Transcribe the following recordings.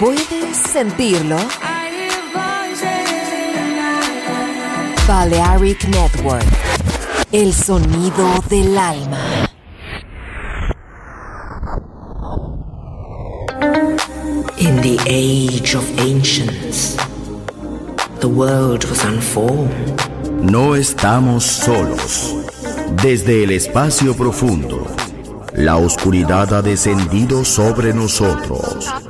¿Puedes sentirlo? Balearic Network. El sonido del alma. In the age of ancients, the world was unformed. No estamos solos. Desde el espacio profundo, la oscuridad ha descendido sobre nosotros.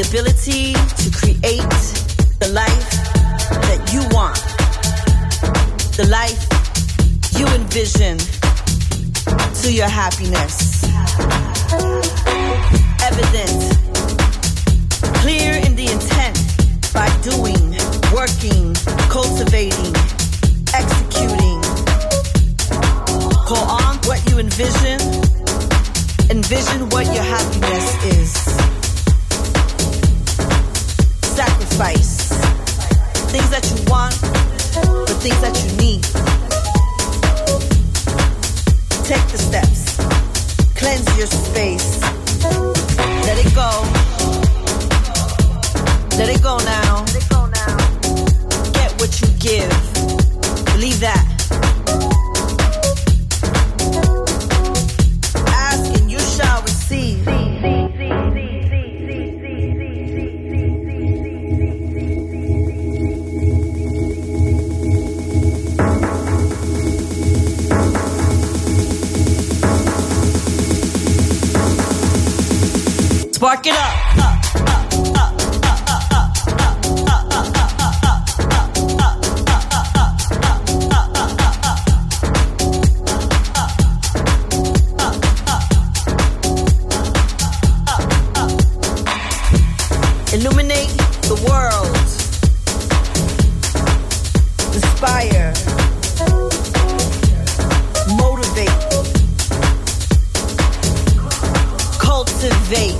the ability to create the life that you want, the life you envision to your happiness. Evident, clear in the intent by doing, working, cultivating, executing. Call on what you envision, envision what your happiness is. sacrifice. Things that you want, the things that you need. Take the steps. Cleanse your space. Let it go. Let it go now. Get what you give. motivate, cultivate.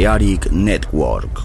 Balearic Network.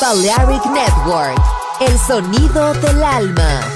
Balearic Network, el sonido del alma.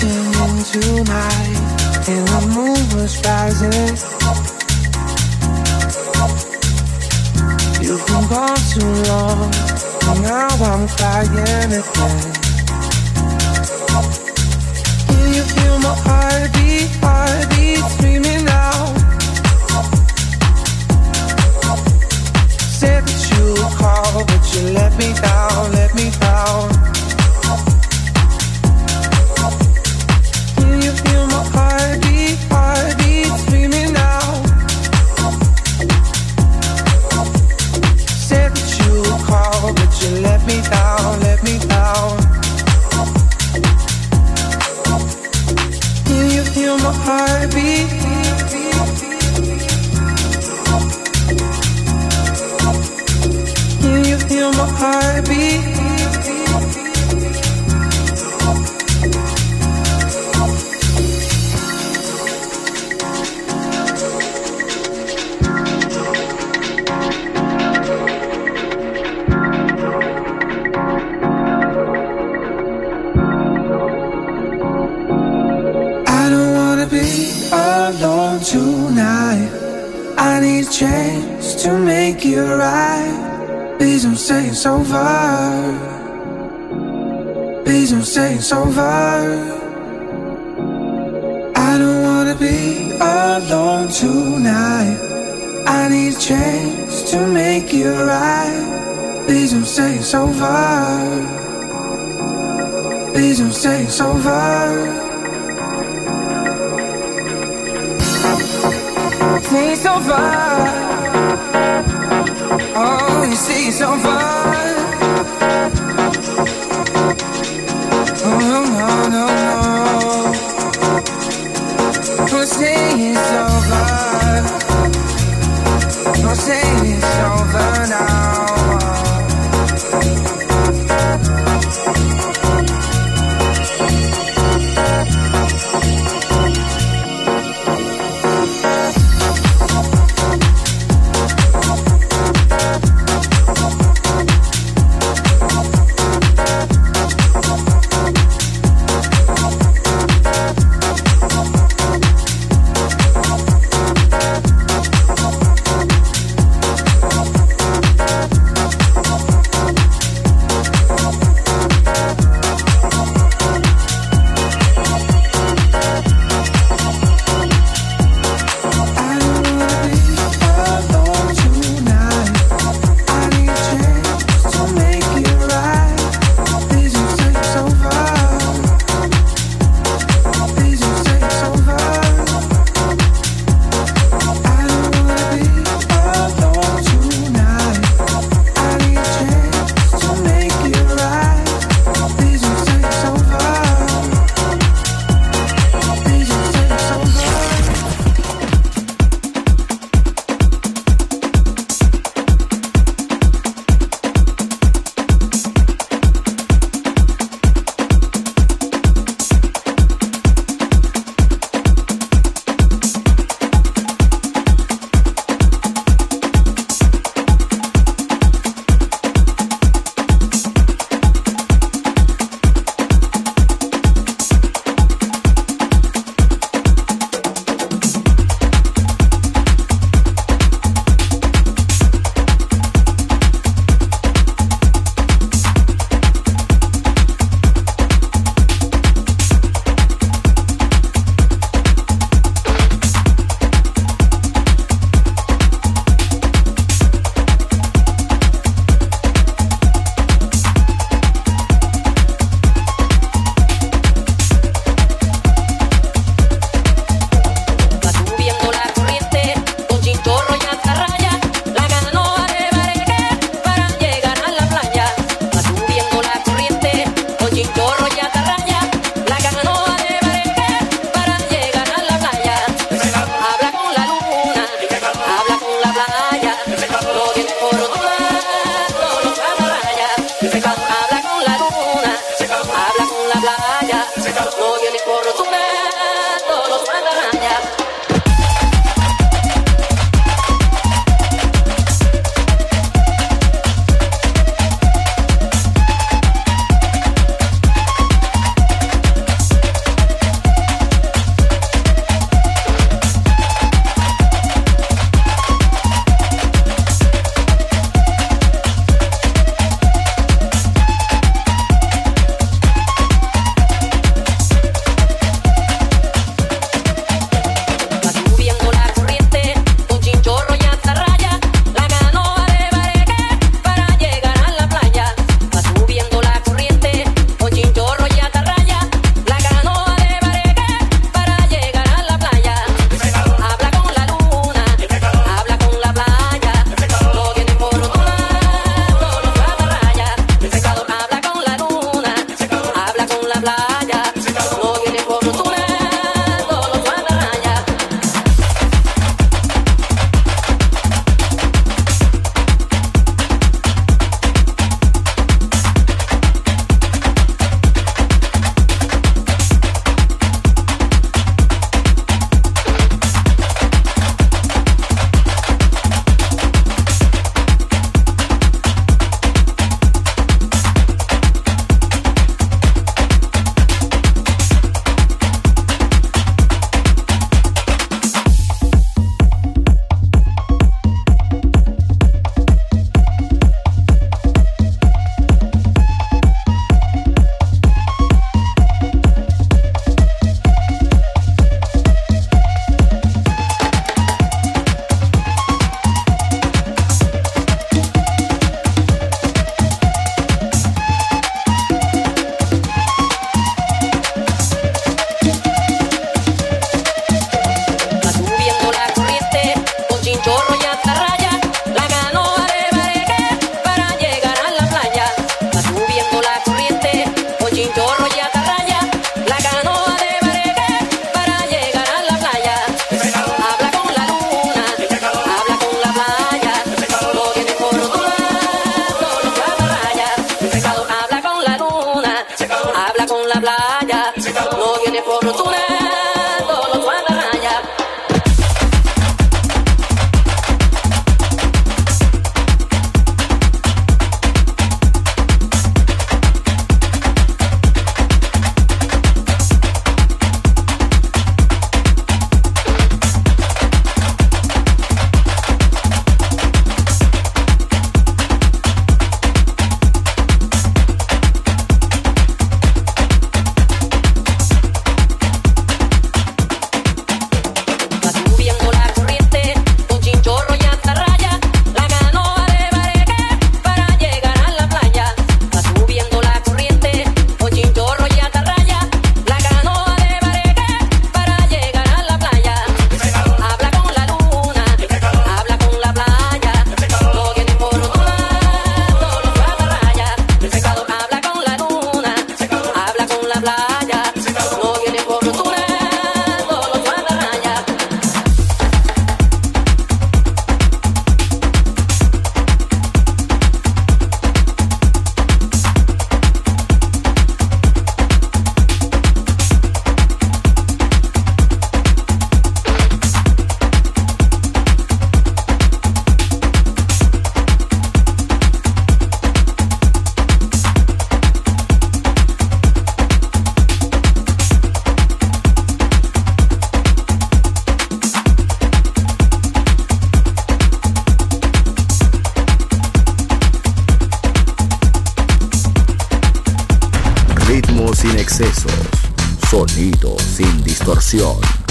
doing tonight? And the moon was rising. You've been gone too long, and now I'm crying again. Can you feel my heartbeat, heartbeat screaming out? Said that you would call, but you let me down, let me down. Down, let me down. Can you feel my heartbeat? Can you feel my heartbeat? Say it's over. I don't wanna be alone tonight. I need a chance to make it right. Please don't say it's over. Please don't say it's over. Say it's over. Oh, you say it's over. Don't say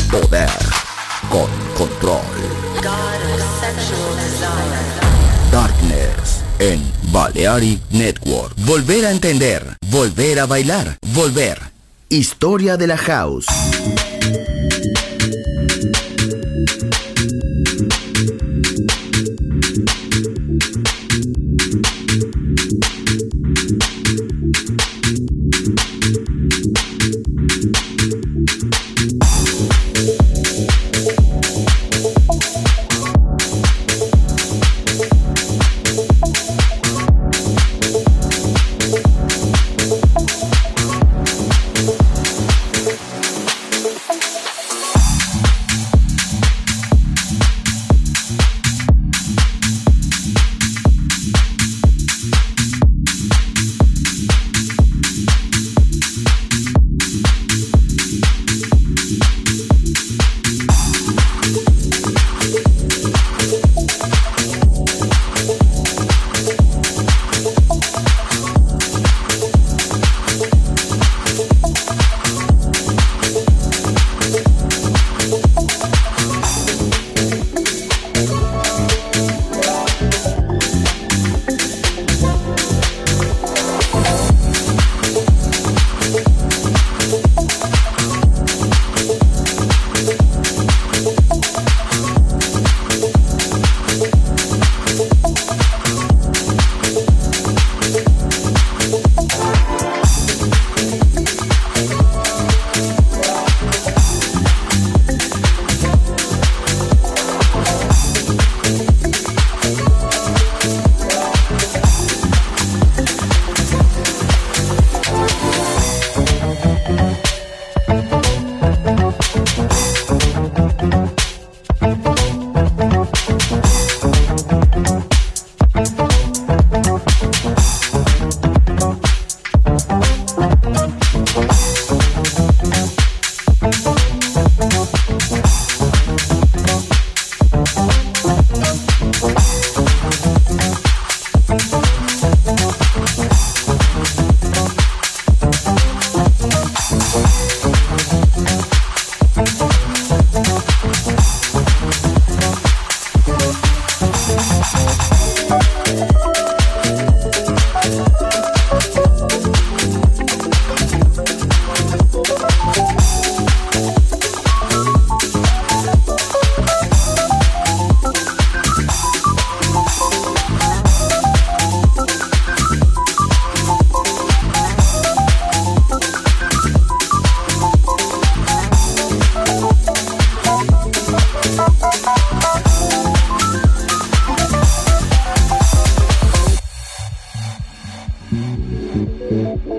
poder con control. Darkness en Balearic Network. Volver a entender, volver a bailar, volver. Historia de la house. Mm-hmm.